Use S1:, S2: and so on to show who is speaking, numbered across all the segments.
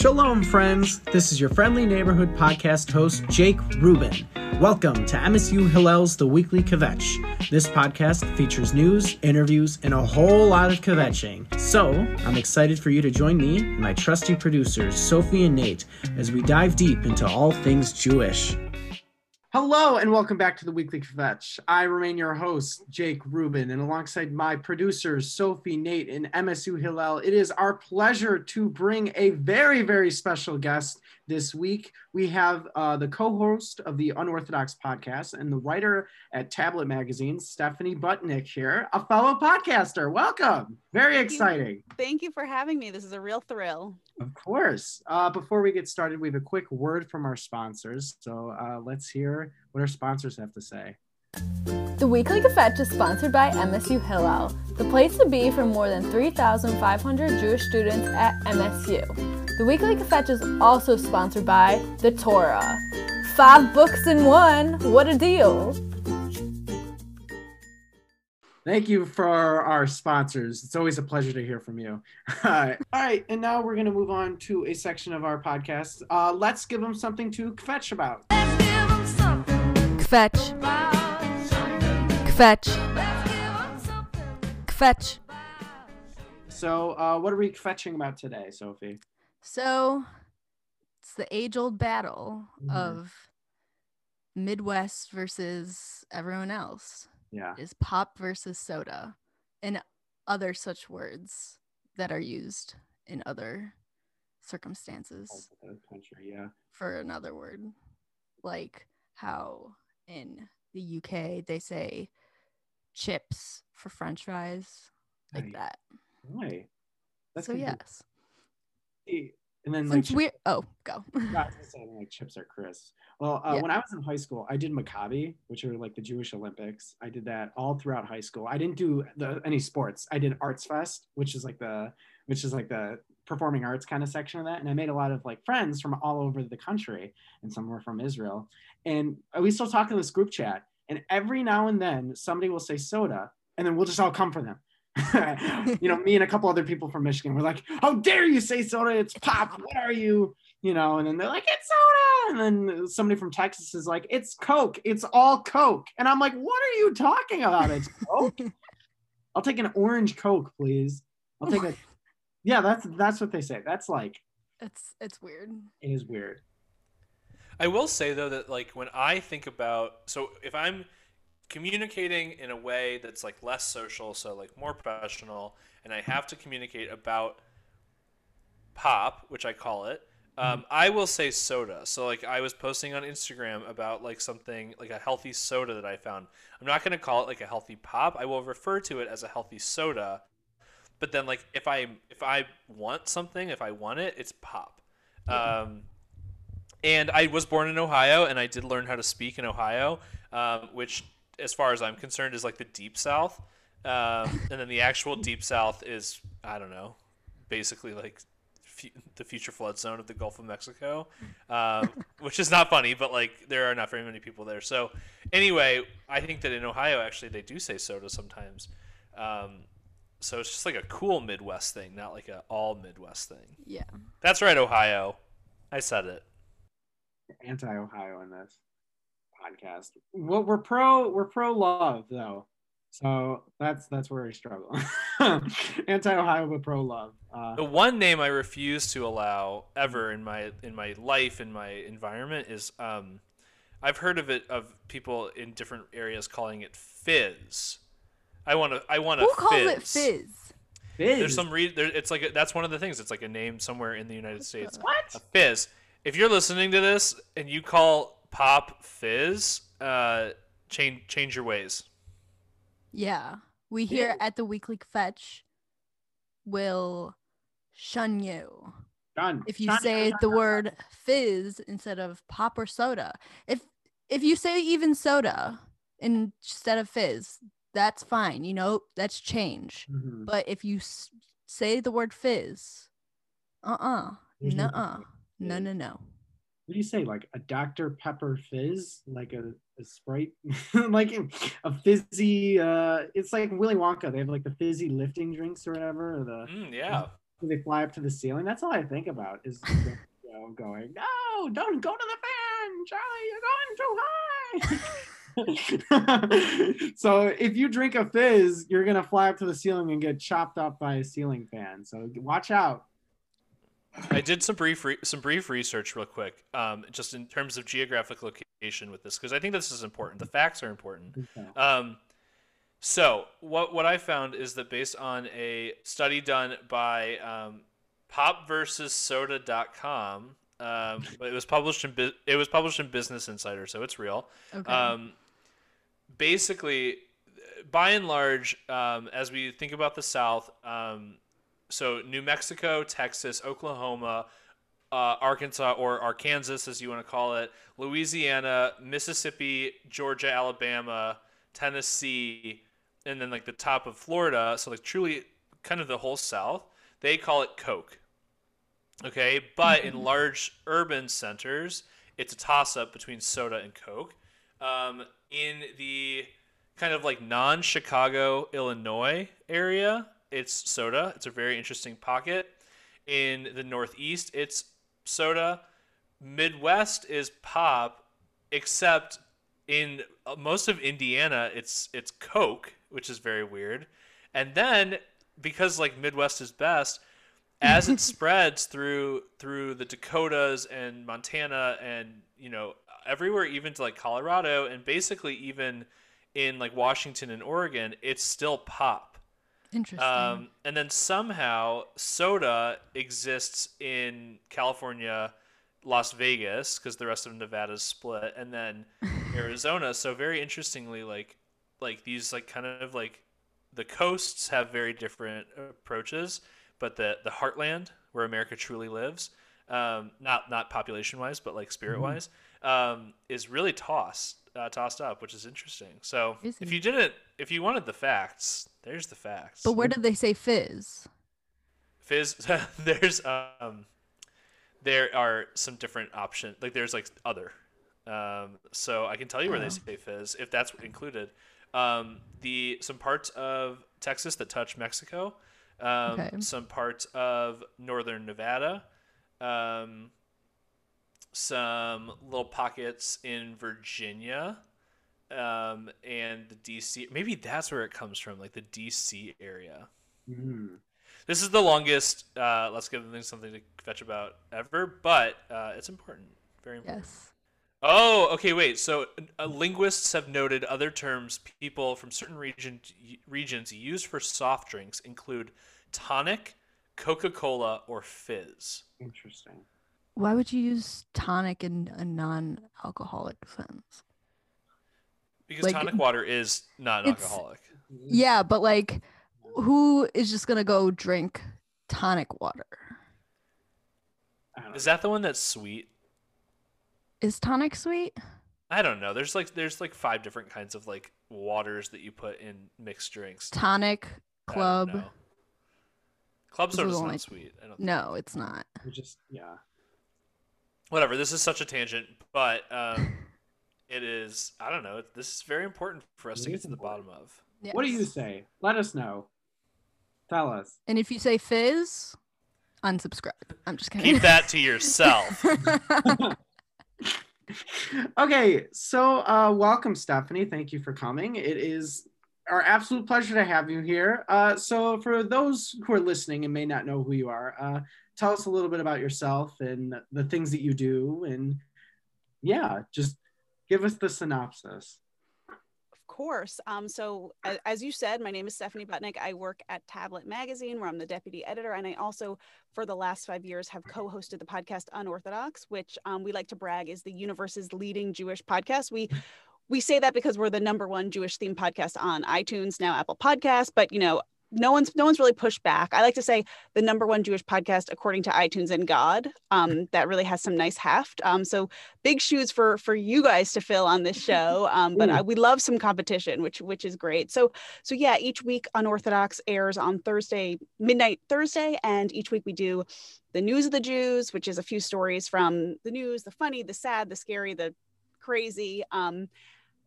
S1: Shalom, friends. This is your friendly neighborhood podcast host, Jake Rubin. Welcome to MSU Hillel's The Weekly Kvetch. This podcast features news, interviews, and a whole lot of kvetching. So, I'm excited for you to join me and my trusty producers, Sophie and Nate, as we dive deep into all things Jewish. Hello and welcome back to the Weekly Kvetch. I remain your host, Jake Rubin, and alongside my producers, Sophie, Nate, and MSU Hillel, it is our pleasure to bring a very, very special guest this week. We have uh, the co host of the Unorthodox podcast and the writer at Tablet Magazine, Stephanie Butnick here, a fellow podcaster. Welcome. Very
S2: Thank
S1: exciting.
S2: You. Thank you for having me. This is a real thrill.
S1: Of course. Uh, before we get started, we have a quick word from our sponsors. So uh, let's hear what our sponsors have to say.
S3: The Weekly Kvetch is sponsored by MSU Hillel, the place to be for more than 3,500 Jewish students at MSU. The Weekly Kvetch is also sponsored by The Torah. Five books in one. What a deal!
S1: Thank you for our sponsors. It's always a pleasure to hear from you. All right, and now we're going to move on to a section of our podcast. Uh, let's give them something to kvetch about.
S3: Kvetch. Kvetch. Kvetch.
S1: So, uh, what are we kvetching about today, Sophie?
S3: So, it's the age old battle
S1: Mhm.
S3: of Midwest versus everyone else.
S1: Yeah.
S3: Is pop versus soda and other such words that are used in other circumstances
S1: Country, yeah.
S3: for another word. Like how in the UK they say chips for french fries, like that.
S1: Right. That's
S3: so, yes.
S1: And then, like,
S3: we're, oh, go.
S1: Was gonna like chips are crisp. Well, uh,
S3: Yeah.
S1: when I was in high school, I did Maccabi, which are like the Jewish Olympics. I did that all throughout high school. I didn't do the, any sports. I did Arts Fest, which is like the which is like the performing arts kind of section of that. And I made a lot of like friends from all over the country, and some were from Israel. And we still talk in this group chat. And every now and then, somebody will say soda, and then we'll just all come for them. you know, me and a couple other people from Michigan were like, "How dare you say soda? It's pop. What are you?" You know, and then they're like, "It's soda," and then somebody from Texas is like, "It's Coke. It's all Coke," and I'm like, "What are you talking about? It's Coke. I'll take an orange Coke, please. I'll take a." Yeah, that's that's what they say. That's like
S3: It's it's weird.
S1: it is weird.
S4: I will say though that like when I think about so if I'm communicating in a way that's like less social, so like more professional, and I have to communicate about pop, which I call it, um, I will say soda. So like I was posting on Instagram about like something like a healthy soda that I found. I'm not going to call it like a healthy pop. I will refer to it as a healthy soda. But then like if I if I want something, if I want it, it's pop. Um, and I was born in Ohio, and I did learn how to speak in Ohio, um, which, as far as I'm concerned, is like the deep South. Um, and then the actual deep South is I don't know, basically like fu- the future flood zone of the Gulf of Mexico, um, which is not funny, but like there are not very many people there. So anyway, I think that in Ohio actually they do say soda sometimes. Um, so it's just like a cool Midwest thing, not like a all Midwest thing.
S3: Yeah.
S4: That's right, Ohio. I said it.
S1: Anti-Ohio in this podcast. Well, we're pro we're pro love though, so that's that's where we struggle. Anti-Ohio but pro love. Uh,
S4: The one name I refuse to allow ever in my in my life in my environment is um, I've heard of it of people in different areas calling it fizz. I want to I want to
S3: Who calls
S4: fizz.
S3: it fizz?
S1: Fizz.
S4: There's some re- there, it's like a, that's one of the things. It's like a name somewhere in the United States.
S1: what?
S4: A fizz. If you're listening to this and you call pop fizz, uh, change change your ways.
S3: Yeah. We here at the Weekly Kvetch will shun you
S1: Done.
S3: if you
S1: Done.
S3: say the word fizz instead of pop or soda. If if you say even soda instead of fizz, that's fine. You know, that's change.
S1: Mhm.
S3: But if you s- say the word fizz, uh-uh,
S1: There's no
S3: nuh-uh, no,
S1: fizz.
S3: no, no.
S1: What do you say? Like a Dr. Pepper fizz, like a, a Sprite, like a fizzy. uh It's like Willy Wonka. They have like the fizzy lifting drinks or whatever. Or the
S4: Mm, yeah.
S1: They fly up to the ceiling? That's all I think about is you know, going, no, don't go to the fan, Charlie. You're going too high. so if you drink a fizz, you're gonna fly up to the ceiling and get chopped up by a ceiling fan. So watch out.
S4: I did some brief re- some brief research real quick, um, just in terms of geographic location with this, because I think this is important. The facts are important. Um, so what what I found is that based on a study done by um, popversussoda.com, um, it was published in Bu- it was published in Business Insider, so it's real.
S3: Okay.
S4: Um, basically, by and large, um, as we think about the South, um, so New Mexico, Texas, Oklahoma, uh, Arkansas, or Arkansas, as you want to call it, Louisiana, Mississippi, Georgia, Alabama, Tennessee, and then like the top of Florida. So like truly, kind of the whole South. They call it Coke. Okay, but in large urban centers, it's a toss up between soda and Coke. Um, in the kind of like non Chicago, Illinois area, it's soda. It's a very interesting pocket. In the Northeast, it's soda. Midwest is pop, except in uh, most of Indiana, it's it's Coke, which is very weird. And then because like Midwest is best, as it spreads through through the Dakotas and Montana and you know everywhere, even to like Colorado and basically even in like Washington and Oregon, it's still pop.
S3: Interesting.
S4: Um, and then somehow soda exists in California, Las Vegas, because the rest of Nevada's split, and then Arizona. So very interestingly, like like these like kind of like the coasts have very different approaches, but the the heartland where America truly lives, um, not not population wise, but like spirit wise, um, is really tossed uh, tossed up, which is interesting. So if you didn't, if you wanted the facts, there's the facts.
S3: but where did they say fizz?
S4: Fizz, there's um, there are some different options. Like there's like other. Um, so I can tell you where
S3: Oh.
S4: they say fizz if that's included. Um, the some parts of Texas that touch Mexico. Um,
S3: Okay.
S4: Some parts of northern Nevada. Um, some little pockets in Virginia. Um, and the DC. Maybe that's where it comes from, like the DC area.
S1: Mm.
S4: This is the longest. Uh, let's give them something to fetch about ever, but uh, it's important. Very important.
S3: Yes.
S4: Oh, okay. Wait. So uh, linguists have noted other terms people from certain region, regions use for soft drinks include tonic, Coca-Cola, or fizz.
S1: Interesting.
S3: Why would you use tonic in a non-alcoholic sense?
S4: Because
S3: Like,
S4: tonic water is
S3: it's-
S4: non-alcoholic. Mm-hmm.
S3: Yeah, but like, who is just gonna go drink tonic water?
S4: Is that the one that's sweet?
S3: Is tonic sweet?
S4: I don't know. There's like there's like five different kinds of like waters that you put in mixed drinks.
S3: Tonic club?
S4: know. Club
S3: are
S4: soda's not
S3: only-
S4: sweet. I don't
S3: No, it's not.
S1: We just yeah.
S4: Whatever this is such a tangent but um it is i don't know this is very important for us
S1: It
S4: to get
S1: is
S4: to the
S1: important.
S4: bottom of
S1: What do you say? Let us know. Tell us.
S3: And if you say fizz, unsubscribe. I'm just kidding.
S4: keep that to yourself
S1: okay, so uh, welcome, Stephanie. Thank you for coming. It is our absolute pleasure to have you here. Uh, so, for those who are listening and may not know who you are, uh, tell us a little bit about yourself and the things that you do, and yeah, just give us the synopsis.
S2: Of course. Um, so, as you said, my name is Stephanie Butnick. I work at Tablet Magazine, where I'm the deputy editor, and I also, for the last five years, have co-hosted the podcast Unorthodox, which um, we like to brag is the universe's leading Jewish podcast. We we say that because we're the number one Jewish themed podcast on iTunes now, Apple Podcasts, but you know. No one's no one's really pushed back. I like to say the number one Jewish podcast according to iTunes and God. Um, that really has some nice heft. Um, so big shoes for for you guys to fill on this show. Um, but I, we love some competition, which which is great. So so yeah, each week Unorthodox airs on Thursday midnight Thursday, and each week we do the news of the Jews, which is a few stories from the news, the funny, the sad, the scary, the crazy. Um,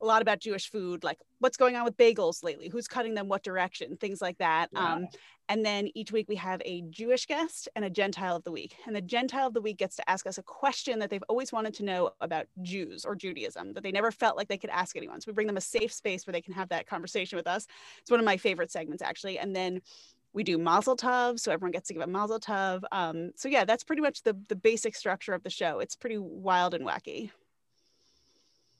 S2: a lot about Jewish food, like what's going on with bagels lately, who's cutting them, what direction, things like that. Yeah. Um, and then each week we have a Jewish guest and a Gentile of the week. And the Gentile of the week gets to ask us a question that they've always wanted to know about Jews or Judaism that they never felt like they could ask anyone. So we bring them a safe space where they can have that conversation with us. It's one of my favorite segments, actually. And then we do mazel tov, so everyone gets to give a mazel tov. Um, so yeah, that's pretty much the the basic structure of the show. It's pretty wild and wacky.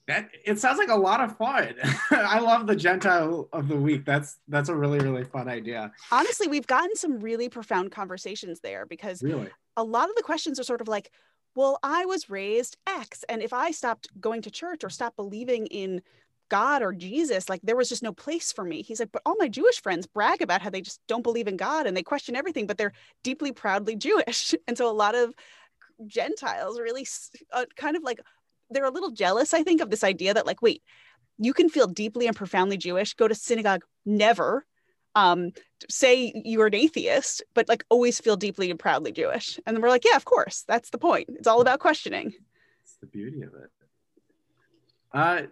S1: That it sounds like a lot of fun. I love the Gentile of the week. That's that's a really really fun idea.
S2: Honestly, we've gotten some really profound conversations there because
S1: really?
S2: a lot of the questions are sort of like, well, I was raised X, and if I stopped going to church or stopped believing in God or Jesus, like there was just no place for me. He's like, but all my Jewish friends brag about how they just don't believe in God and they question everything, but they're deeply proudly Jewish. And so a lot of Gentiles really uh, kind of like they're a little jealous, I think, of this idea that like, wait, you can feel deeply and profoundly Jewish, go to synagogue, never um, say you're an atheist, but like always feel deeply and proudly Jewish. And then we're like, yeah, of course, that's the point. It's all about questioning.
S1: It's the beauty of it. Uh,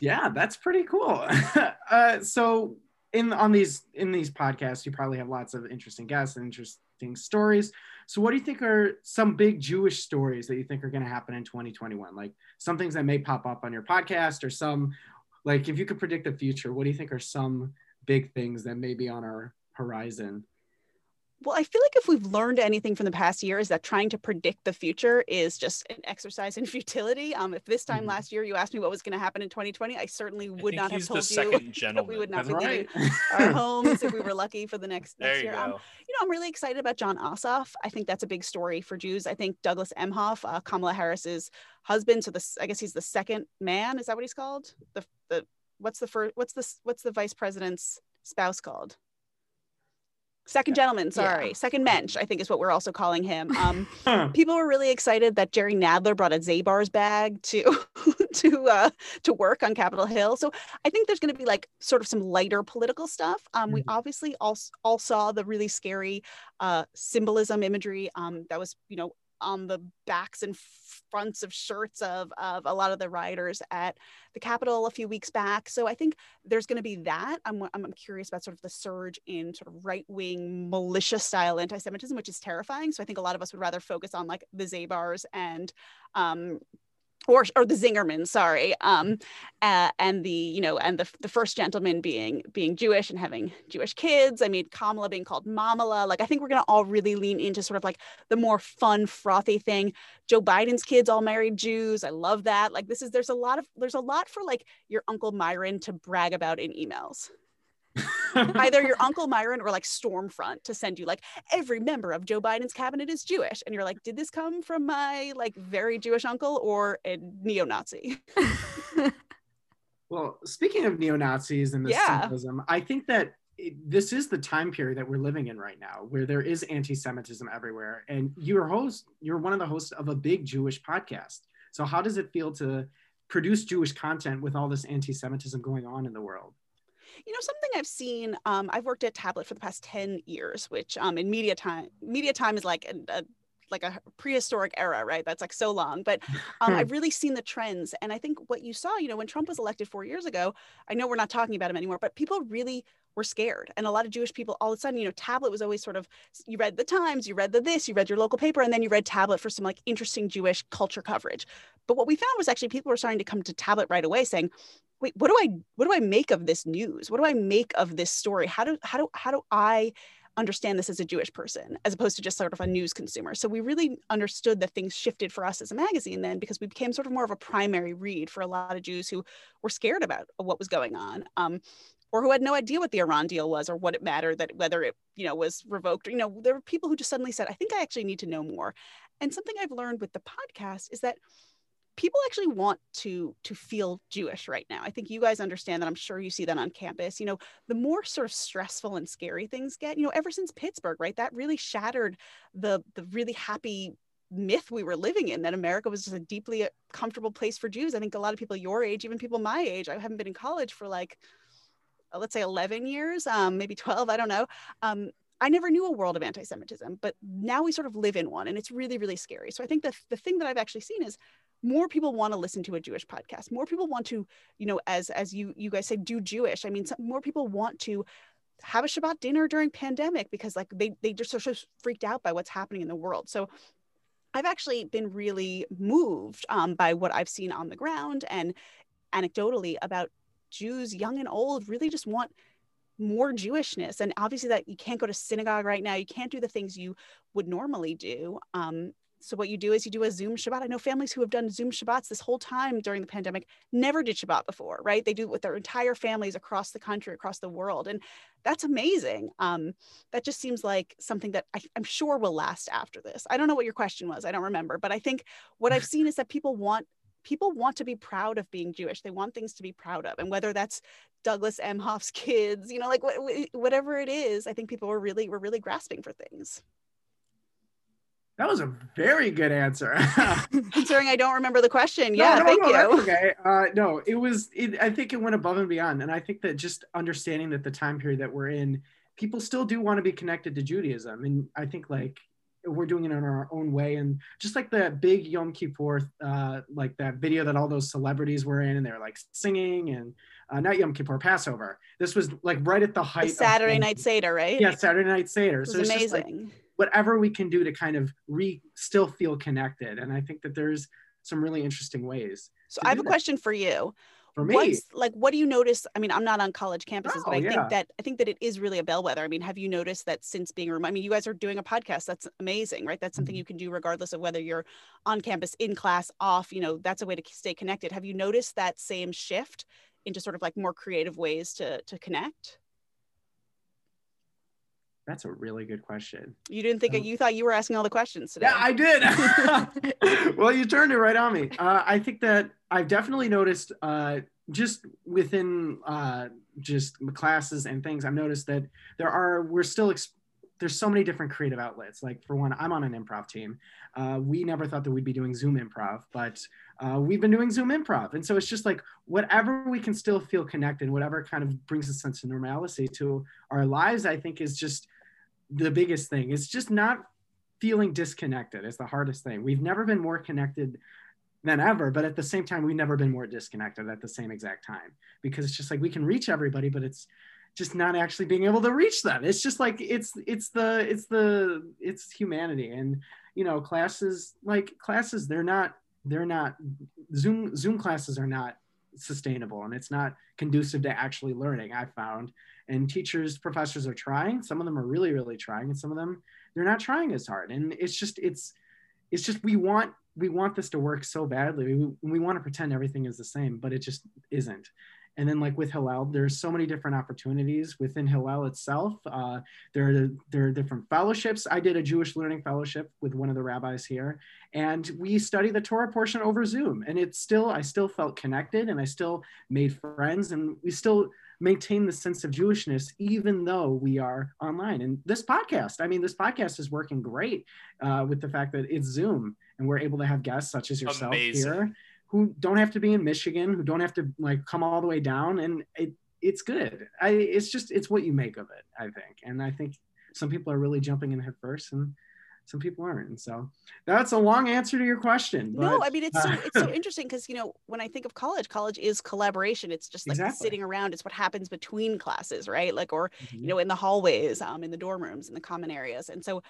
S1: yeah, that's pretty cool. uh, so in on these in these podcasts, you probably have lots of interesting guests and interesting stories. So, what do you think are some big Jewish stories that you think are going to happen in 2021? Like some things that may pop up on your podcast, or some, like if you could predict the future, what do you think are some big things that may be on our horizon?
S2: Well, I feel like if we've learned anything from the past year is that trying to predict the future is just an exercise in futility. Um, if this time mm-hmm. last year you asked me what was going to happen in 2020, I certainly would I not have told you that we would not That's be right. leaving our homes if we were lucky for the next, next year. Um, you know, I'm really excited about Jon Ossoff. I think that's a big story for Jews. I think Douglas Emhoff, uh, Kamala Harris's husband, so this I guess he's the second man. Is that what he's called? The the what's the first? What's the what's the vice president's spouse called? Second gentleman sorry. Yeah. second mensch i think is what we're also calling him. Um, people were really excited that jerry nadler brought a zabar's bag to to uh, to work on capitol hill. So i think there's going to be like sort of some lighter political stuff. Um, mm-hmm. we obviously all, all saw the really scary uh, symbolism imagery um, that was you know on the backs and fronts of shirts of, of a lot of the riders at the Capitol a few weeks back. So I think there's going to be that. I'm, I'm curious about sort of the surge in sort of right wing militia style anti Semitism, which is terrifying. So I think a lot of us would rather focus on like the Zabars and um, or the Zingerman, sorry, um, uh, and the you know and the the first gentleman being being Jewish and having Jewish kids. I mean Kamala being called Mamala. Like I think we're gonna all really lean into sort of like the more fun, frothy thing. Joe Biden's kids all married Jews. I love that. Like this is there's a lot of there's a lot for like your Uncle Myron to brag about in emails. Either your uncle Myron or like Stormfront to send you like every member of Joe Biden's cabinet is Jewish, and you're like, did this come from my like very Jewish uncle or a neo-Nazi?
S1: well, speaking of neo Nazis and the yeah. symbolism, I think that it, this is the time period that we're living in right now, where there is anti-Semitism everywhere, and you're host, you're one of the hosts of a big Jewish podcast. So how does it feel to produce Jewish content with all this anti-Semitism going on in the world?
S2: You know, something I've seen, um, I've worked at Tablet for the past 10 years, which um, in media time, media time is like a, a like a prehistoric era, right? That's like so long. But um, I've really seen the trends. And I think what you saw, you know, when Trump was elected four years ago, I know we're not talking about him anymore, but people really were scared. And a lot of Jewish people all of a sudden, you know, tablet was always sort of, you read the Times, you read the this, you read your local paper, and then you read tablet for some like interesting Jewish culture coverage. But what we found was actually people were starting to come to tablet right away saying, wait, what do I, what do I make of this news? What do I make of this story? How do, how do, how do I understand this as a Jewish person as opposed to just sort of a news consumer. So we really understood that things shifted for us as a magazine then because we became sort of more of a primary read for a lot of Jews who were scared about what was going on. Um, or who had no idea what the Iran deal was or what it mattered that whether it you know was revoked. You know, there were people who just suddenly said, "I think I actually need to know more." And something I've learned with the podcast is that people actually want to to feel jewish right now. I think you guys understand that. I'm sure you see that on campus. You know the more sort of stressful and scary things get you know ever since pittsburgh right? That really shattered the the really happy myth we were living in that america was just a deeply uh, comfortable place for jews. I think a lot of people your age even people my age i haven't been in college for like uh, let's say 11 years um, maybe 12 i don't know. Um, I never knew a world of anti-Semitism, but now we sort of live in one, and it's really, really scary. So I think that the thing that I've actually seen is more people want to listen to a Jewish podcast. More people want to, you know, as as you you guys say, do Jewish. I mean, some, more people want to have a Shabbat dinner during pandemic because like they they just are so freaked out by what's happening in the world. So I've actually been really moved um, by what I've seen on the ground and anecdotally about Jews, young and old, really just want more Jewishness. And obviously, that you can't go to synagogue right now, you can't do the things you would normally do. Um, so what you do is you do a Zoom Shabbat. I know families who have done Zoom Shabbats this whole time during the pandemic never did Shabbat before, right? They do it with their entire families across the country, across the world, and that's amazing. Um, that just seems like something that I, I'm sure will last after this. I don't know what your question was. I don't remember, but I think what I've seen is that people want people want to be proud of being Jewish. They want things to be proud of, and whether that's Douglas Emhoff's kids, you know, like whatever it is, I think people were really were really grasping for things.
S1: That was a very good answer.
S2: Considering I don't remember the question. No, yeah, no, thank
S1: no,
S2: you.
S1: okay. Uh, no, it was, it, I think it went above and beyond. And I think that just understanding that the time period that we're in, people still do want to be connected to Judaism. And I think like we're doing it in our own way. And just like the big Yom Kippur, uh, like that video that all those celebrities were in and they were like singing and uh, not Yom Kippur, Passover. This was like right at the height. The
S2: Saturday of, Night Seder, right?
S1: Yeah, Saturday Night Seder.
S2: It was so it's amazing.
S1: Whatever we can do to kind of re still feel connected. And I think that there's some really interesting ways.
S2: So I have a that. question for you.
S1: For me,
S2: What's, like, what do you notice? I mean, I'm not on college campuses, oh, but I yeah. think that I think that it is really a bellwether. I mean, have you noticed that since being remote? I mean, you guys are doing a podcast. That's amazing, right? That's something mm-hmm. you can do regardless of whether you're on campus, in class, off. You know, that's a way to stay connected. Have you noticed that same shift into sort of like more creative ways to to connect?
S1: That's a really good question.
S2: You didn't think um, you thought you were asking all the questions today.
S1: Yeah, I did. well, you turned it right on me. Uh, I think that I've definitely noticed uh, just within uh, just classes and things. I've noticed that there are we're still ex- there's so many different creative outlets. Like for one, I'm on an improv team. Uh, we never thought that we'd be doing Zoom improv, but uh, we've been doing Zoom improv. And so it's just like whatever we can still feel connected, whatever kind of brings a sense of normalcy to our lives, I think is just the biggest thing. is just not feeling disconnected is the hardest thing. We've never been more connected than ever, but at the same time, we've never been more disconnected at the same exact time because it's just like we can reach everybody, but it's just not actually being able to reach them. It's just like it's it's the it's the it's humanity and you know classes like classes they're not they're not Zoom Zoom classes are not sustainable and it's not conducive to actually learning. I found and teachers professors are trying some of them are really really trying and some of them they're not trying as hard and it's just it's it's just we want we want this to work so badly we, we want to pretend everything is the same but it just isn't and then like with Hillel, there's so many different opportunities within Hillel itself. Uh, there, are, there are different fellowships. I did a Jewish learning fellowship with one of the rabbis here, and we studied the Torah portion over Zoom. And it's still, I still felt connected and I still made friends and we still maintain the sense of Jewishness, even though we are online. And this podcast, I mean, this podcast is working great uh, with the fact that it's Zoom and we're able to have guests such as yourself Amazing. here who don't have to be in Michigan, who don't have to like come all the way down. And it, it's good. I, it's just, it's what you make of it, I think. And I think some people are really jumping in head first and some people aren't. And so that's a long answer to your question.
S2: But, no, I mean it's so uh, it's so interesting because you know when I think of college, college is collaboration. It's just like exactly. sitting around. It's what happens between classes, right? Like or mm-hmm. you know in the hallways, um, in the dorm rooms, in the common areas. And so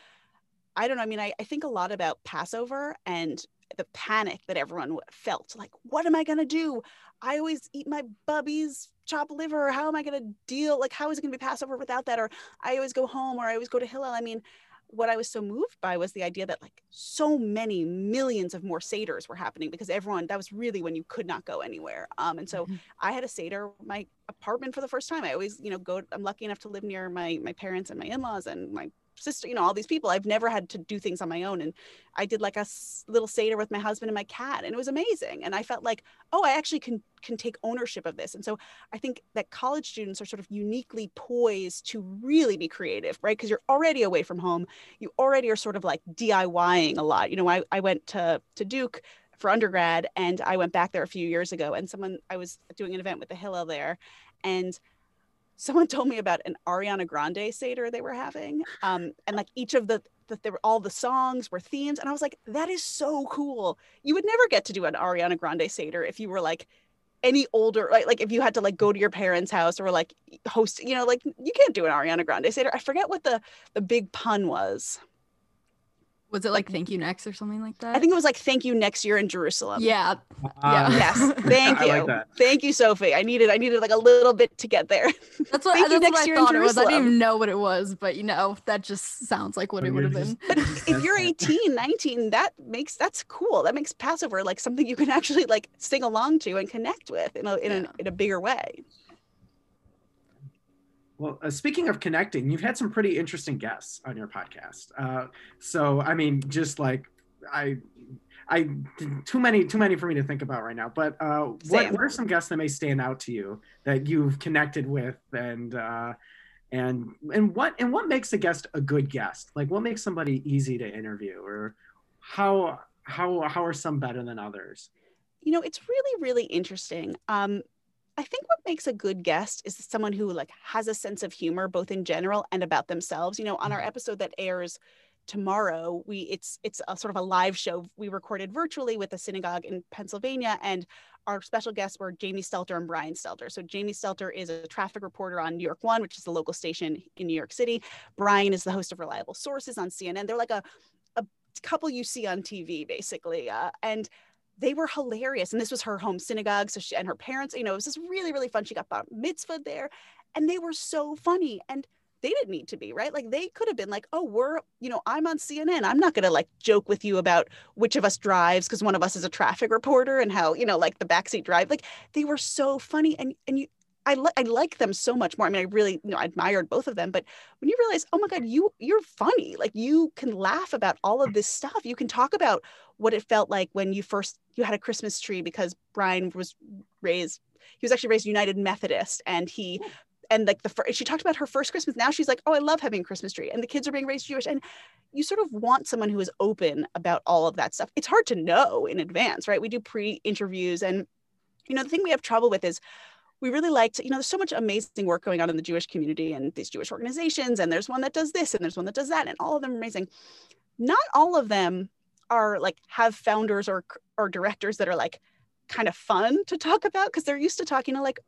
S2: I don't know. I mean, I, I think a lot about Passover and the panic that everyone felt. Like, what am I gonna do? I always eat my bubby's chopped liver. How am I gonna deal? Like, how is it gonna be Passover without that? Or I always go home, or I always go to Hillel. I mean, what I was so moved by was the idea that like so many millions of more seders were happening because everyone that was really when you could not go anywhere. Um, and so mm-hmm. I had a seder my apartment for the first time. I always you know go. I'm lucky enough to live near my my parents and my in-laws and my sister, you know, all these people. I've never had to do things on my own. And I did like a little Seder with my husband and my cat, and it was amazing. And I felt like, oh, I actually can can take ownership of this. And so I think that college students are sort of uniquely poised to really be creative, right? Because you're already away from home. You already are sort of like DIYing a lot. You know, I, I went to to Duke for undergrad and I went back there a few years ago and someone I was doing an event with the Hillel there and someone told me about an Ariana Grande Seder they were having. Um, and like each of the that there were all the songs were themes and i was like that is so cool you would never get to do an ariana grande seder if you were like any older like like if you had to like go to your parents house or like host you know like you can't do an ariana grande seder i forget what the the big pun was
S3: was it like thank you next or something like that?
S2: I think it was like thank you next year in Jerusalem.
S3: Yeah.
S1: Uh,
S2: Yes. Thank you.
S1: like.
S2: Thank you, Sophie. I needed I needed like a little bit to get there.
S3: That's what,
S2: Thank you next
S3: what I
S2: year in
S3: thought it was. I didn't even know what it was, but you know, that just sounds like what
S1: But
S3: it would have been.
S2: But if you're
S1: it.
S2: 18, 19, that makes that's cool. That makes Passover like something you can actually like sing along to and connect with in a in,
S3: Yeah.
S2: a, in a bigger way.
S1: Well, uh, speaking of connecting, you've had some pretty interesting guests on your podcast. Uh, so, I mean, just like I, I too many, too many for me to think about right now. But uh, what, what are some guests that may stand out to you that you've connected with, and uh, and and what and what makes a guest a good guest? Like, what makes somebody easy to interview, or how how how are some better than others?
S2: you know it's really really interesting um i think what makes a good guest is someone who like has a sense of humor both in general and about themselves. You know on our
S1: Mhm.
S2: episode that airs tomorrow we it's it's a sort of a live show. We recorded virtually with a synagogue in pennsylvania and our special guests were jamie stelter and brian stelter. So jamie stelter is a traffic reporter on new york one which is the local station in new york city. Brian is the host of reliable sources on cnn they're like a a couple you see on tv basically uh, and they were hilarious. And this was her home synagogue. So she and her parents, you know, it was just really, really fun. She got bar mitzvah there and they were so funny. And they didn't need to be, right? Like they could have been like, oh, we're, you know, I'm on CNN. I'm not going to like joke with you about which of us drives because one of us is a traffic reporter and how, you know, like the backseat drive. Like they were so funny. And, and you, I, li- I like them so much more. I mean, I really, you know, I admired both of them, but when you realize, oh my God, you, you're funny. Like you can laugh about all of mm. this stuff. You can talk about what it felt like when you first you had a Christmas tree because Brian was raised he was actually raised United Methodist and he oh. and like the first she talked about her first Christmas now she's like oh I love having a Christmas tree and the kids are being raised Jewish and you sort of want someone who is open about all of that stuff it's hard to know in advance right we do pre-interviews and you know the thing we have trouble with is we really liked you know there's so much amazing work going on in the Jewish community and these Jewish organizations and there's one that does this and there's one that does that and all of them are amazing. Not all of them are like have founders or or directors that are like kind of fun to talk about because they're used to talking to like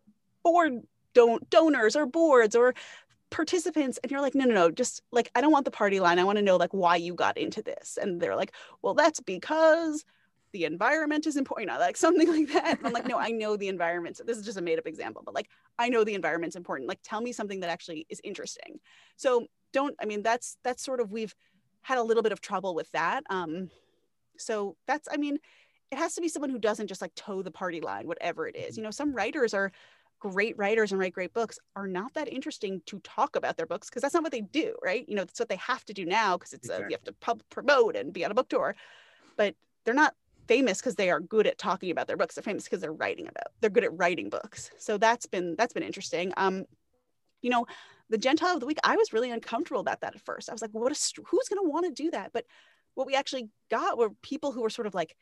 S2: board don't donors or boards or participants and you're like no no no just like i don't want the party line. I want to know like why you got into this. And they're like well that's because the environment is important like something like that. And i'm like no i know the environment. So this is just a made up example but like i know the environment's important. Like tell me something that actually is interesting. So don't i mean that's that's sort of we've had a little bit of trouble with that. Um so that's i mean it has to be someone who doesn't just like toe the party line whatever it is. You know some writers are great writers and write great books are not that interesting to talk about their books because that's not what they do right? You know that's what they have to do now because it's a, you have to pub promote and be on a book tour. But they're not famous because they are good at talking about their books. They're famous because they're writing about they're good at writing books. So that's been that's been interesting. Um you know the gentile of the week i was really uncomfortable about that at first. I was like what is who's going to want to do that? But what we actually got were people who were sort of like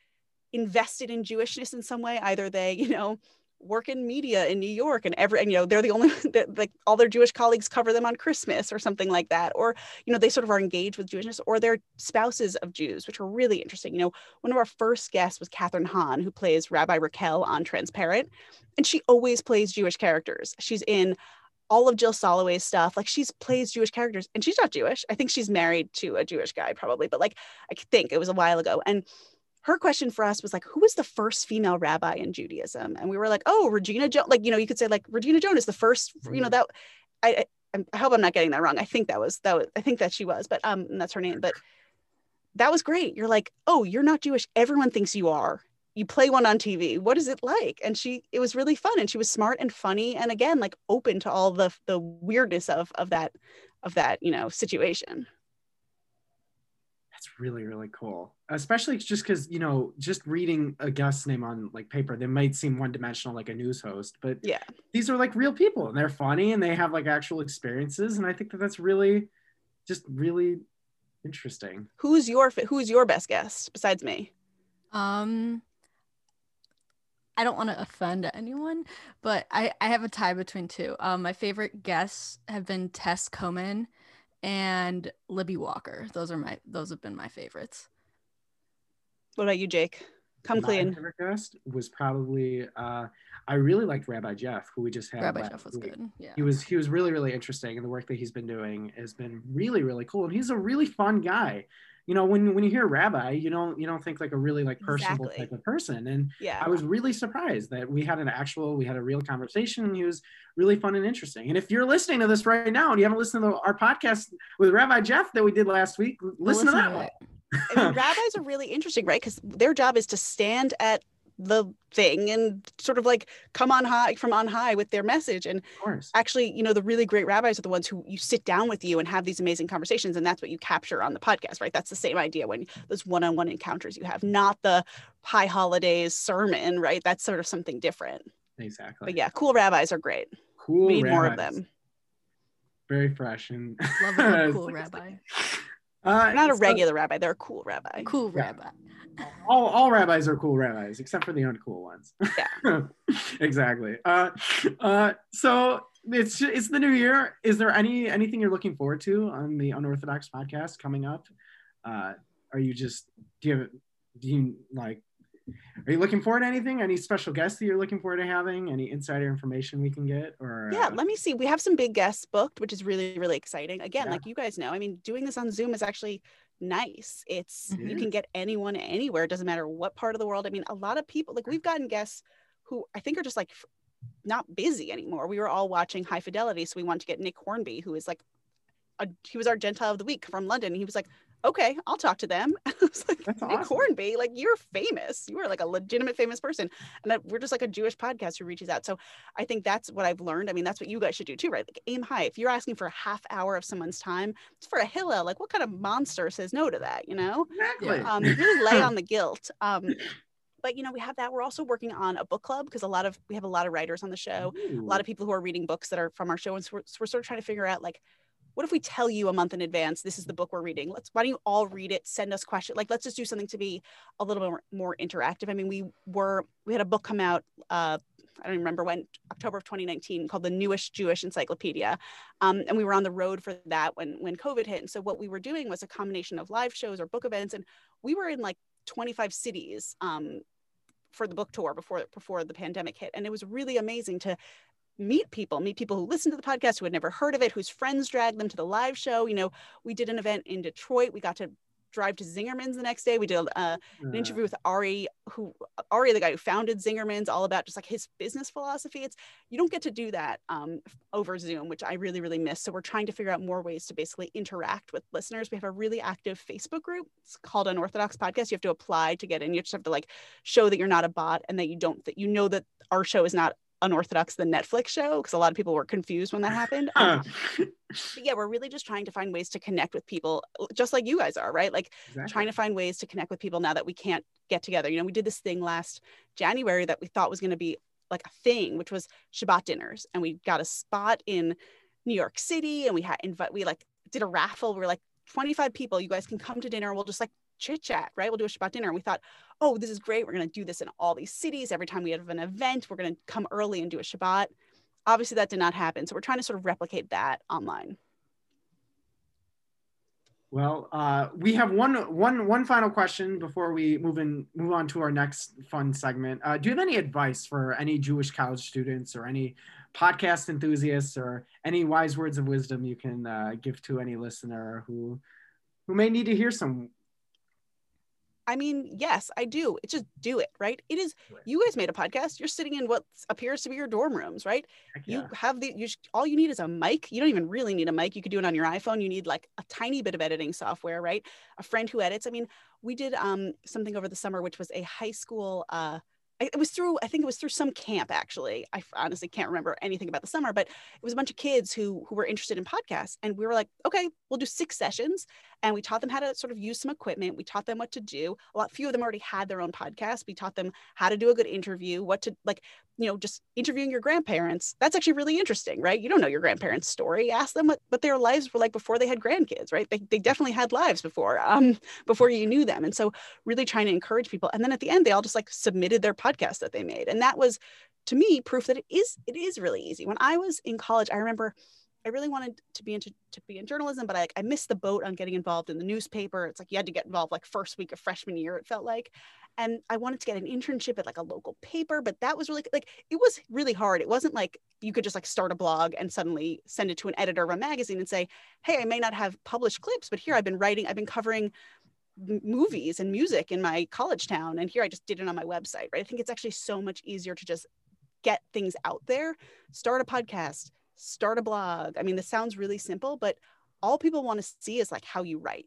S2: invested in jewishness in some way either they you know work in media in new york and every and you know they're the only like all their jewish colleagues cover them on christmas or something like that or you know they sort of are engaged with jewishness or they're spouses of jews which are really interesting you know one of our first guests was kathryn hahn who plays rabbi raquel on transparent and she always plays jewish characters she's in all of Jill Soloway's stuff. Like she's plays Jewish characters and she's not Jewish. I think she's married to a Jewish guy probably, but like I think it was a while ago. And her question for us was like, who was the first female rabbi in Judaism? And we were like, oh, Regina Jonas. Like, you know, you could say like Regina Jonas is the first, you know, that I, I, I hope I'm not getting that wrong. I think that was, that was, I think that she was, but um, that's her name. But that was great. You're like, oh, you're not Jewish. Everyone thinks you are you play one on TV. What is it like? And she, it was really fun, and she was smart and funny, and again, like open to all the the weirdness of of that of that you know situation.
S1: That's really really cool, especially just because you know just reading a guest's name on like paper, they might seem one dimensional like a news host, but
S2: Yeah,
S1: these are like real people and they're funny and they have like actual experiences, and I think that that's really just really interesting.
S2: who's your who's your best guest besides me?
S3: Um, I don't want to offend anyone, but I, I have a tie between two. Um, my favorite guests have been Tess Coman and Libby Walker. Those are my those have been my favorites.
S2: What about you, Jake? Come
S1: My
S2: clean.
S1: favorite guest was probably uh, I really liked Rabbi Jeff, who we just had.
S3: Rabbi Jeff was
S1: week.
S3: good. Yeah.
S1: He was he was really really interesting, and the work that he's been doing has been really really cool. And he's a really fun guy. You know, when when you hear Rabbi, you don't you don't think like a really like personable
S2: Exactly.
S1: type of person. And
S2: Yeah.
S1: I was really surprised that we had an actual, we had a real conversation. And he was really fun and interesting. And if you're listening to this right now and you haven't listened to our podcast with Rabbi Jeff that we did last week,
S3: Go
S1: listen, to that
S3: it.
S1: one.
S2: I mean, rabbis are really interesting, right? Because their job is to stand at the thing and sort of like come on high from on high with their message. And
S1: Of course.
S2: actually, you know, the really great rabbis are the ones who you sit down with you and have these amazing conversations. And that's what you capture on the podcast, right? That's the same idea when those one on one encounters you have, not the high holidays sermon, right? That's sort of something different.
S1: Exactly.
S2: But yeah, cool rabbis are great.
S1: cool.
S2: We need more of them.
S1: Very fresh and
S3: Love a cool rabbi.
S1: Uh,
S2: not a
S1: so
S2: regular rabbi, they're a cool rabbi.
S3: Cool
S1: Yeah.
S3: rabbi.
S1: all, all rabbis are cool rabbis except for the uncool ones. Yeah. Exactly. Uh, uh, so it's it's the new year. Is there any anything you're looking forward to on the unorthodox podcast coming up? Uh, are you just do you have do you like are you looking forward to anything? Any special guests that you're looking forward to having? Any insider information we can get or
S2: Yeah,
S1: uh,
S2: let me see. We have some big guests booked, which is really, really exciting. Again,
S1: Yeah.
S2: like you guys know, I mean, doing this on Zoom is actually nice. It's you
S1: Mhm.
S2: can get anyone anywhere. It doesn't matter what part of the world. I mean, a lot of people like we've gotten guests who I think are just like not busy anymore. We were all watching High Fidelity, so we wanted to get Nick Hornby, who is like a, he was our Gentile of the Week from London. He was like, okay, I'll talk to them. I was like,
S1: That's
S2: Nick
S1: awesome.
S2: Hornby, like you're famous. You are like a legitimate famous person. And that we're just like a Jewish podcast who reaches out. So I think that's what I've learned. I mean, that's what you guys should do too, right? Like aim high. If you're asking for a half hour of someone's time, it's for a Hillel. Like what kind of monster says no to that, you know?
S1: exactly
S2: Um, really lay on the guilt. Um, but you know, we have that. We're also working on a book club because a lot of we have a lot of writers on the show a lot of people who are reading books that are from our show and so we're, so we're sort of trying to figure out like what if we tell you a month in advance this is the book we're reading. Let's why don't you all read it send us questions like let's just do something to be a little bit more, more interactive. I mean we were we had a book come out uh I don't remember when October of 2019 called the Newish Jewish Encyclopedia, um, and we were on the road for that when when COVID hit. And so what we were doing was a combination of live shows or book events, and we were in like 25 cities um, for the book tour before before the pandemic hit, and it was really amazing to meet people, meet people who listen to the podcast who had never heard of it, whose friends dragged them to the live show. You know, we did an event in Detroit. We got to drive to Zingerman's the next day. We did uh, an
S1: Uh,
S2: interview with Ari, who Ari, the guy who founded Zingerman's, all about just like his business philosophy. It's you don't get to do that um, over Zoom, which I really, really miss. So we're trying to figure out more ways to basically interact with listeners. We have a really active Facebook group. It's called Unorthodox Podcast. You have to apply to get in. You just have to like show that you're not a bot and that you don't that you know that our show is not unorthodox the netflix show because a lot of people were confused when that happened um, but yeah we're really just trying to find ways to connect with people just like you guys are right like
S1: exactly.
S2: trying to find ways to connect with people now that we can't get together. You know, we did this thing last January that we thought was going to be like a thing, which was Shabbat dinners, and we got a spot in New York City, and we had invite we like did a raffle. We were like 25 people. You guys can come to dinner. We'll just like chit chat, right? We'll do a Shabbat dinner. And we thought, oh, this is great. We're going to do this in all these cities. Every time we have an event, we're going to come early and do a Shabbat. Obviously, that did not happen. So we're trying to sort of replicate that online.
S1: Well, uh, we have one one one final question before we move in move on to our next fun segment. Uh, do you have any advice for any Jewish college students or any podcast enthusiasts or any wise words of wisdom you can uh, give to any listener who who may need to hear some?
S2: I mean, yes, I do. It just do it, right? It is. You guys made a podcast. You're sitting in what appears to be your dorm rooms, right?
S1: Heck
S2: You have the. You sh- all you need is a mic. You don't even really need a mic. You could do it on your iPhone. You need like a tiny bit of editing software, right? A friend who edits. I mean, we did um something over the summer, which was a high school. uh it was through i think it was through some camp actually. I honestly can't remember anything about the summer but it was a bunch of kids who who were interested in podcasts and we were like okay we'll do six sessions and we taught them how to sort of use some equipment we taught them what to do. A lot few of them already had their own podcast. We taught them how to do a good interview what to like you know just interviewing your grandparents. That's actually really interesting right? You don't know your grandparents story. Ask them what, what their lives were like before they had grandkids right? They, they definitely had lives before um before you knew them and so really trying to encourage people and then at the end they all just like submitted their podcast that they made and that was to me proof that it is it is really easy when i was in college i remember I really wanted to be into to be in journalism, but I, I missed the boat on getting involved in the newspaper. It's like you had to get involved like first week of freshman year, it felt like. And I wanted to get an internship at like a local paper, but that was really like it was really hard. It wasn't like you could just like start a blog and suddenly send it to an editor of a magazine and say, "Hey, I may not have published clips, but here I've been writing, I've been covering movies and music in my college town and here I just did it on my website, right? I think it's actually so much easier to just get things out there, start a podcast, start a blog. I mean, this sounds really simple, but all people want to see is like how you write,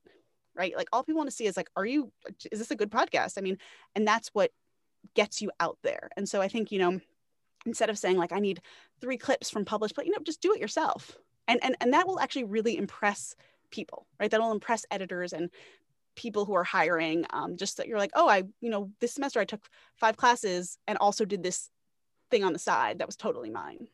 S2: right? Like all people want to see is like, are you, is this a good podcast? I mean, and that's what gets you out there. And so I think, you know, instead of saying like, I need three clips from published, but you know, just do it yourself. And, and, and that will actually really impress people, right? That'll impress editors and people who are hiring. Um, just that you're like, oh, I, you know, this semester I took five classes and also did this thing on the side that was totally mine.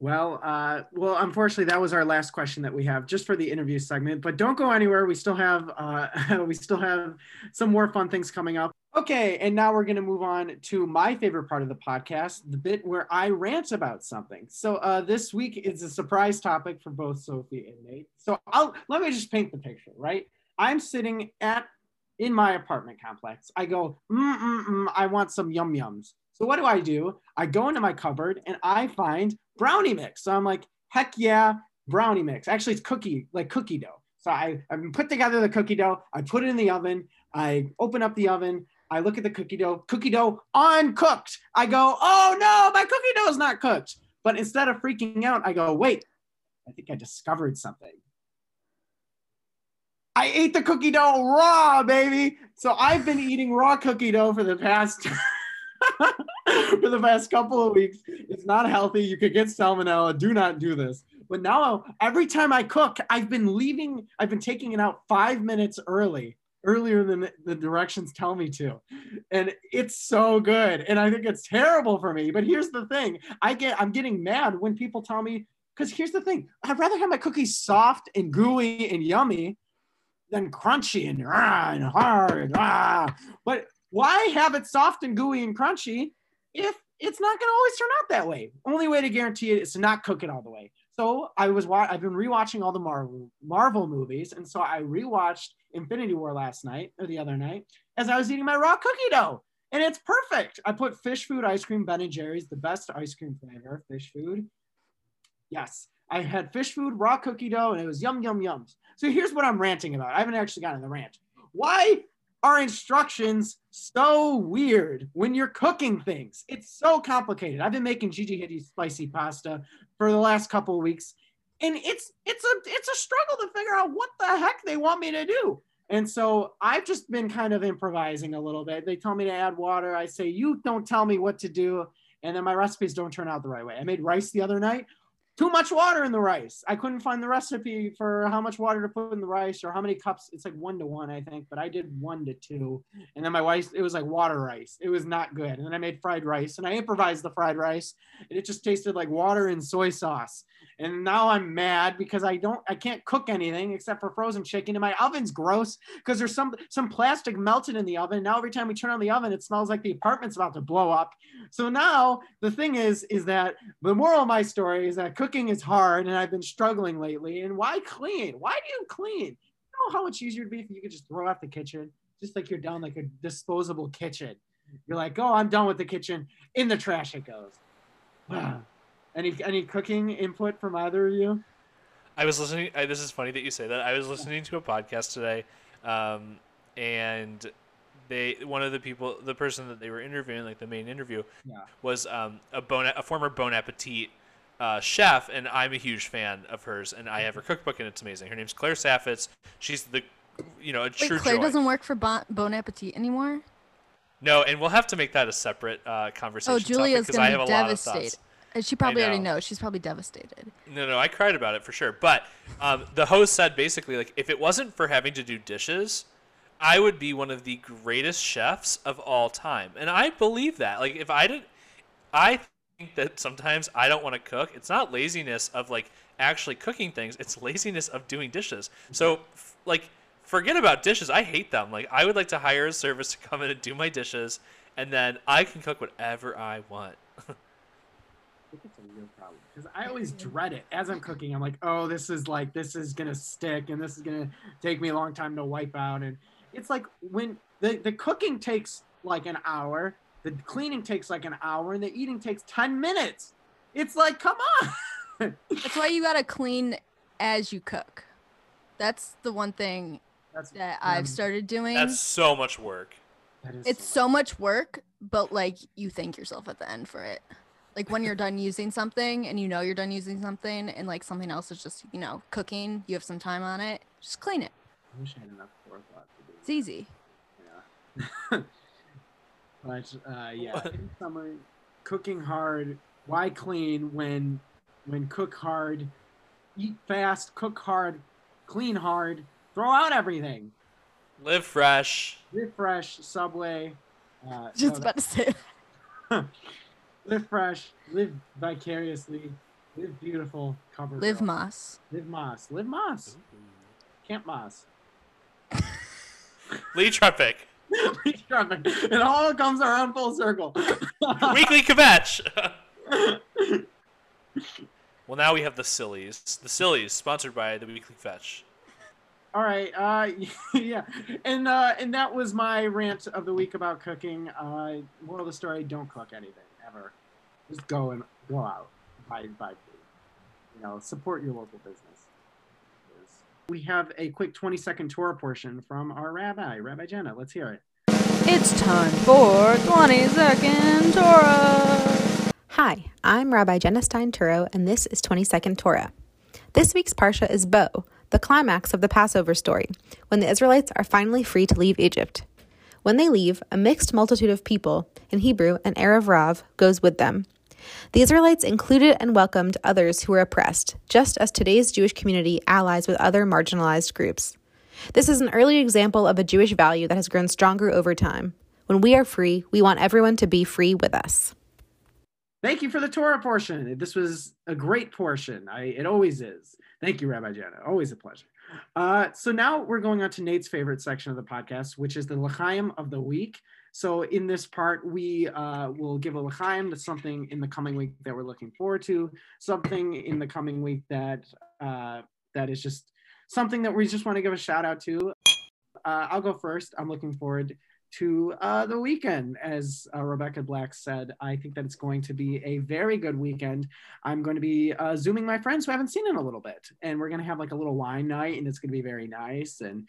S1: Well, uh, well, unfortunately, that was our last question that we have just for the interview segment. But don't go anywhere. We still have uh, we still have some more fun things coming up. Okay, and now we're going to move on to my favorite part of the podcast, the bit where I rant about something. So uh, this week is a surprise topic for both Sophie and Nate. So I'll let me just paint the picture. Right, I'm sitting at in my apartment complex. I go, mm mm mm. I want some yum yums. So what do I do? I go into my cupboard and I find brownie mix. So I'm like, heck yeah, brownie mix. Actually, it's cookie, like cookie dough. So I, I put together the cookie dough. I put it in the oven. I open up the oven. I look at the cookie dough, cookie dough uncooked. I go, oh no, my cookie dough is not cooked. But instead of freaking out, I go, wait, I think I discovered something. I ate the cookie dough raw, baby. So I've been eating raw cookie dough for the past for the past couple of weeks. It's not healthy. You could get salmonella. Do not do this. But now, every time I cook, I've been leaving, I've been taking it out five minutes early, earlier than the directions tell me to. And it's so good. And I think it's terrible for me. But here's the thing I get, I'm getting mad when people tell me, because here's the thing I'd rather have my cookies soft and gooey and yummy than crunchy and, ah, and hard. Ah. But why have it soft and gooey and crunchy if it's not going to always turn out that way? Only way to guarantee it is to not cook it all the way. So I was wa- I've been rewatching all the Marvel Marvel movies, and so I rewatched Infinity War last night or the other night as I was eating my raw cookie dough, and it's perfect. I put fish food ice cream, Ben and Jerry's, the best ice cream flavor, fish food. Yes, I had fish food, raw cookie dough, and it was yum yum yums. So here's what I'm ranting about. I haven't actually gotten the rant. Why are instructions so weird when you're cooking things? It's so complicated. I've been making Gigi Hadid spicy pasta for the last couple of weeks, and it's it's a it's a struggle to figure out what the heck they want me to do. And so I've just been kind of improvising a little bit. They tell me to add water. I say, you don't tell me what to do. And then my recipes don't turn out the right way. I made rice the other night too much water in the rice. I couldn't find the recipe for how much water to put in the rice or how many cups. It's like one to one, I think, but I did one to two. And then my wife, it was like water rice. It was not good. And then I made fried rice and I improvised the fried rice and it just tasted like water and soy sauce. And now I'm mad because I don't, I can't cook anything except for frozen chicken. And my oven's gross because there's some some plastic melted in the oven. Now every time we turn on the oven, it smells like the apartment's about to blow up. So now the thing is, is that the moral of my story is that cooking is hard, and I've been struggling lately. And why clean? Why do you clean? You know how much easier it'd be if you could just throw out the kitchen, just like you're done, like a disposable kitchen. You're like, oh, I'm done with the kitchen. In the trash it goes. Wow. Any any cooking input from either of you?
S4: I was listening. I, this is funny that you say that. I was listening to a podcast today, um, and they one of the people, the person that they were interviewing, like the main interview, yeah. was um, a bon a former Bon Appetit uh, chef, and I'm a huge fan of hers, and I have her cookbook, and it's amazing. Her name's Claire Saffitz. She's the, you know, a
S3: Wait,
S4: true
S3: Claire
S4: joy.
S3: doesn't work for bon, bon Appetit anymore.
S4: No, and we'll have to make that a separate uh, conversation.
S3: Oh, Julia's gonna
S4: have
S3: be
S4: a lot of
S3: devastated. she probably
S4: I
S3: already knows. She's probably devastated.
S4: No, no, I cried about it for sure. But um, the host said basically, like, if it wasn't for having to do dishes, I would be one of the greatest chefs of all time. And I believe that. Like, if I did, I that sometimes I don't want to cook. It's not laziness of like actually cooking things. It's laziness of doing dishes. So, f- like, forget about dishes. I hate them. Like, I would like to hire a service to come in and do my dishes, and then I can cook whatever I want.
S1: it's a real problem because I always dread it as I'm cooking. I'm like, oh, this is like this is gonna stick, and this is gonna take me a long time to wipe out. And it's like when the the cooking takes like an hour, the cleaning takes like an hour, and the eating takes ten minutes. It's like, come on.
S3: That's why you gotta clean as you cook. That's the one thing
S1: That's
S3: that
S1: um,
S3: I've started doing.
S4: That's so much work.
S1: that is
S3: it's so much work, but like you thank yourself at the end for it. Like when you're done using something and you know you're done using something and like something else is just, you know, cooking, you have some time on it, just clean it.
S1: I wish I had enough forethought to do
S3: It's easy.
S1: Yeah. but uh, yeah, in summary, cooking hard. Why clean when when cook hard, eat fast, cook hard, clean hard, throw out everything.
S4: Live fresh.
S1: Live fresh, Subway. Uh,
S3: Just
S1: no,
S3: about to say
S1: live fresh, live vicariously, live beautiful. Cover
S3: Live
S1: girl.
S3: Moss.
S1: live Moss, live Moss, Camp Moss.
S4: Lee Treppick.
S1: It all comes around full circle.
S4: Weekly Kvetch. well, now we have the Sillies. The Sillies, sponsored by the Weekly Fetch.
S1: All right. Uh, yeah, and uh, and that was my rant of the week about cooking. Uh, moral of the story: Don't cook anything ever. Just go and go out, buy buy food. You know, support your local business. We have a quick 20 second Torah portion from our rabbi, Rabbi Jenna. Let's hear it.
S3: It's time for 20 second Torah.
S5: Hi, I'm Rabbi Jenna Stein Turo, and this is 20 Second Torah. This week's Parsha is Bo, the climax of the Passover story, when the Israelites are finally free to leave Egypt. When they leave, a mixed multitude of people, in Hebrew, an Erev Rav, goes with them. The Israelites included and welcomed others who were oppressed, just as today's Jewish community allies with other marginalized groups. This is an early example of a Jewish value that has grown stronger over time. When we are free, we want everyone to be free with us.
S1: Thank you for the Torah portion. This was a great portion. I, it always is. Thank you, Rabbi Jenna. Always a pleasure. Uh, so now we're going on to Nate's favorite section of the podcast, which is the L'chaim of the week. So in this part, we uh, will give a L'chaim to something in the coming week that we're looking forward to, something in the coming week that uh, that is just something that we just want to give a shout out to. Uh, I'll go first. I'm looking forward to uh, the weekend. As uh, Rebecca Black said, I think that it's going to be a very good weekend. I'm going to be uh, zooming my friends who haven't seen in a little bit, and we're going to have like a little wine night, and it's going to be very nice. And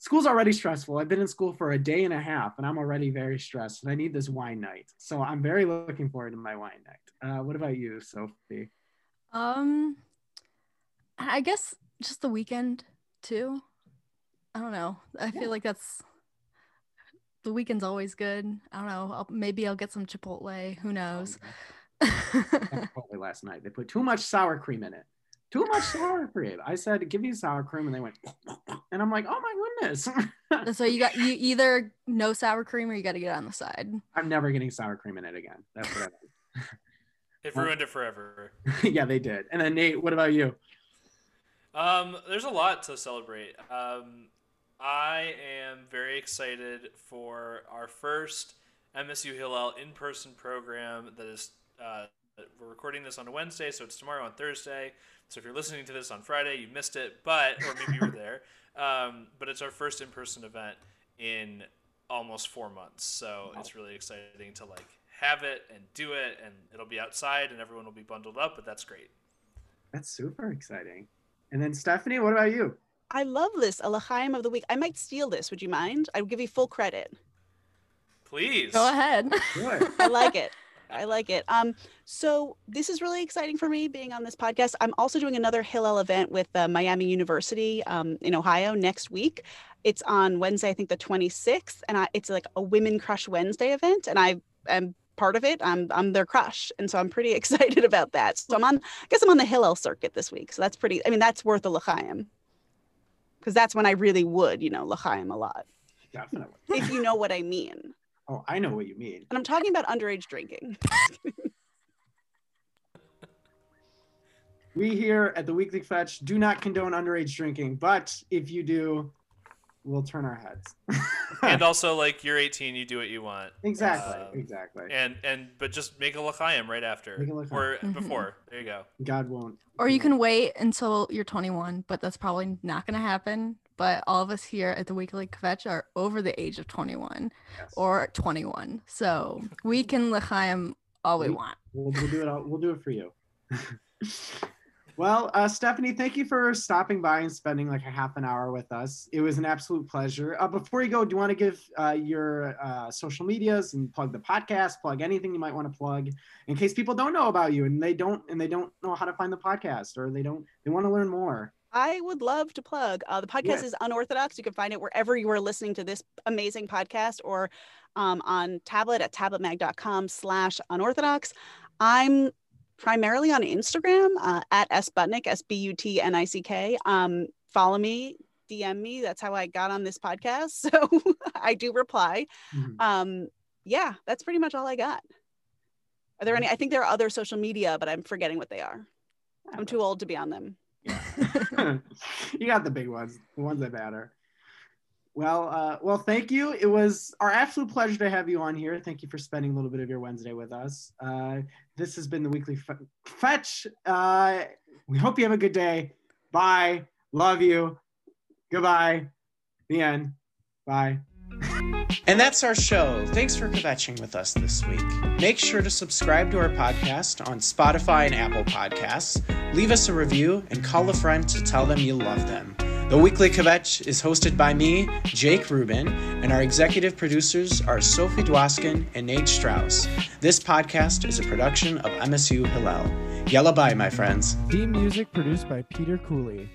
S1: school's already stressful. I've been in school for a day and a half, and I'm already very stressed, and I need this wine night. So I'm very looking forward to my wine night. Uh, what about you, Sophie?
S3: Um, I guess just the weekend too. I don't know. I feel like that's the weekend's always good. I don't know. I'll, maybe I'll get some Chipotle. Who knows?
S1: Had Chipotle last night. They put too much sour cream in it. Too much sour cream. I said, "Give me sour cream," and they went, and I'm like, "Oh my goodness!"
S3: so you got you either no sour cream or you got to get it on the side.
S1: I'm never getting sour cream in it again. That's what I mean.
S4: It ruined it forever.
S1: yeah, they did. And then Nate, what about you?
S4: Um, there's a lot to celebrate. Um, I am very excited for our first MSU Hillel in-person program that is. Uh, we're recording this on a Wednesday, so it's tomorrow on Thursday. So if you're listening to this on Friday, you missed it, but or maybe you were there. Um, but it's our first in-person event in almost four months, so it's really exciting to like have it and do it, and it'll be outside, and everyone will be bundled up. But that's great.
S1: That's super exciting. And then Stephanie, what about you?
S2: I love this, a L'chaim of the week. I might steal this. Would you mind? I would give you full credit.
S4: Please
S3: Go ahead.
S1: Good.
S2: I like it. I like it. Um, so this is really exciting for me being on this podcast. I'm also doing another Hillel event with uh, Miami University um, in Ohio next week. It's on Wednesday, I think the 26th, and I, it's like a Women Crush Wednesday event, and I am part of it. I'm I'm their crush, and so I'm pretty excited about that. So I'm on. I guess I'm on the Hillel circuit this week, so that's pretty. I mean, that's worth a l'chaim because that's when I really would, you know, l'chaim a lot,
S1: Definitely.
S2: if you know what I mean.
S1: Oh, I know what you mean.
S2: And I'm talking about underage drinking.
S1: We here at the Weekly Fetch do not condone underage drinking, but if you do, we'll turn our heads.
S4: and also, like you're 18, you do what you want.
S1: exactly,
S4: Um,
S1: exactly.
S4: And and but just make a l'chaim right after
S1: Make a l'chaim.
S4: or
S3: Mhm.
S4: before. There you go.
S1: God won't.
S3: Or you can wait until you're 21, but that's probably not going to happen. But all of us here at the Weekly Kvetch are over the age of 21
S1: Yes.
S3: or 21. So we can l'chaim all we
S1: We-
S3: want.
S1: We'll, we'll do it. All, we'll do it for you. well, uh, Stephanie, thank you for stopping by and spending like a half an hour with us. It was an absolute pleasure. Uh, before you go, do you want to give uh, your uh, social medias and plug the podcast? Plug anything you might want to plug in case people don't know about you and they don't and they don't know how to find the podcast or they don't they want to learn more.
S2: I would love to plug. Uh, the podcast
S1: Yes.
S2: is unorthodox. You can find it wherever you are listening to this amazing podcast or um, on tablet at tabletmag.com slash unorthodox. I'm primarily on Instagram uh, at sbutnick, S-B-U-T-N-I-C-K. Um, follow me, DM me. That's how I got on this podcast. So I do reply.
S1: Mhm.
S2: Um, yeah, that's pretty much all I got. Are there any? I think there are other social media, but I'm forgetting what they are. I'm too old to be on them.
S1: you got the big ones, the ones that matter. Well, uh, well, thank you. It was our absolute pleasure to have you on here. Thank you for spending a little bit of your Wednesday with us. Uh, this has been the weekly Fe- fetch. Uh, we hope you have a good day. Bye. Love you. Goodbye. The end. Bye. And that's our show. Thanks for kvetching with us this week. Make sure to subscribe to our podcast on Spotify and Apple Podcasts. Leave us a review and call a friend to tell them you love them. The Weekly Kvetch is hosted by me, Jake Rubin, and our executive producers are Sophie Dwoskin and Nate Strauss. This podcast is a production of MSU Hillel. Yalla bye, my friends.
S6: Theme music produced by Peter Cooley.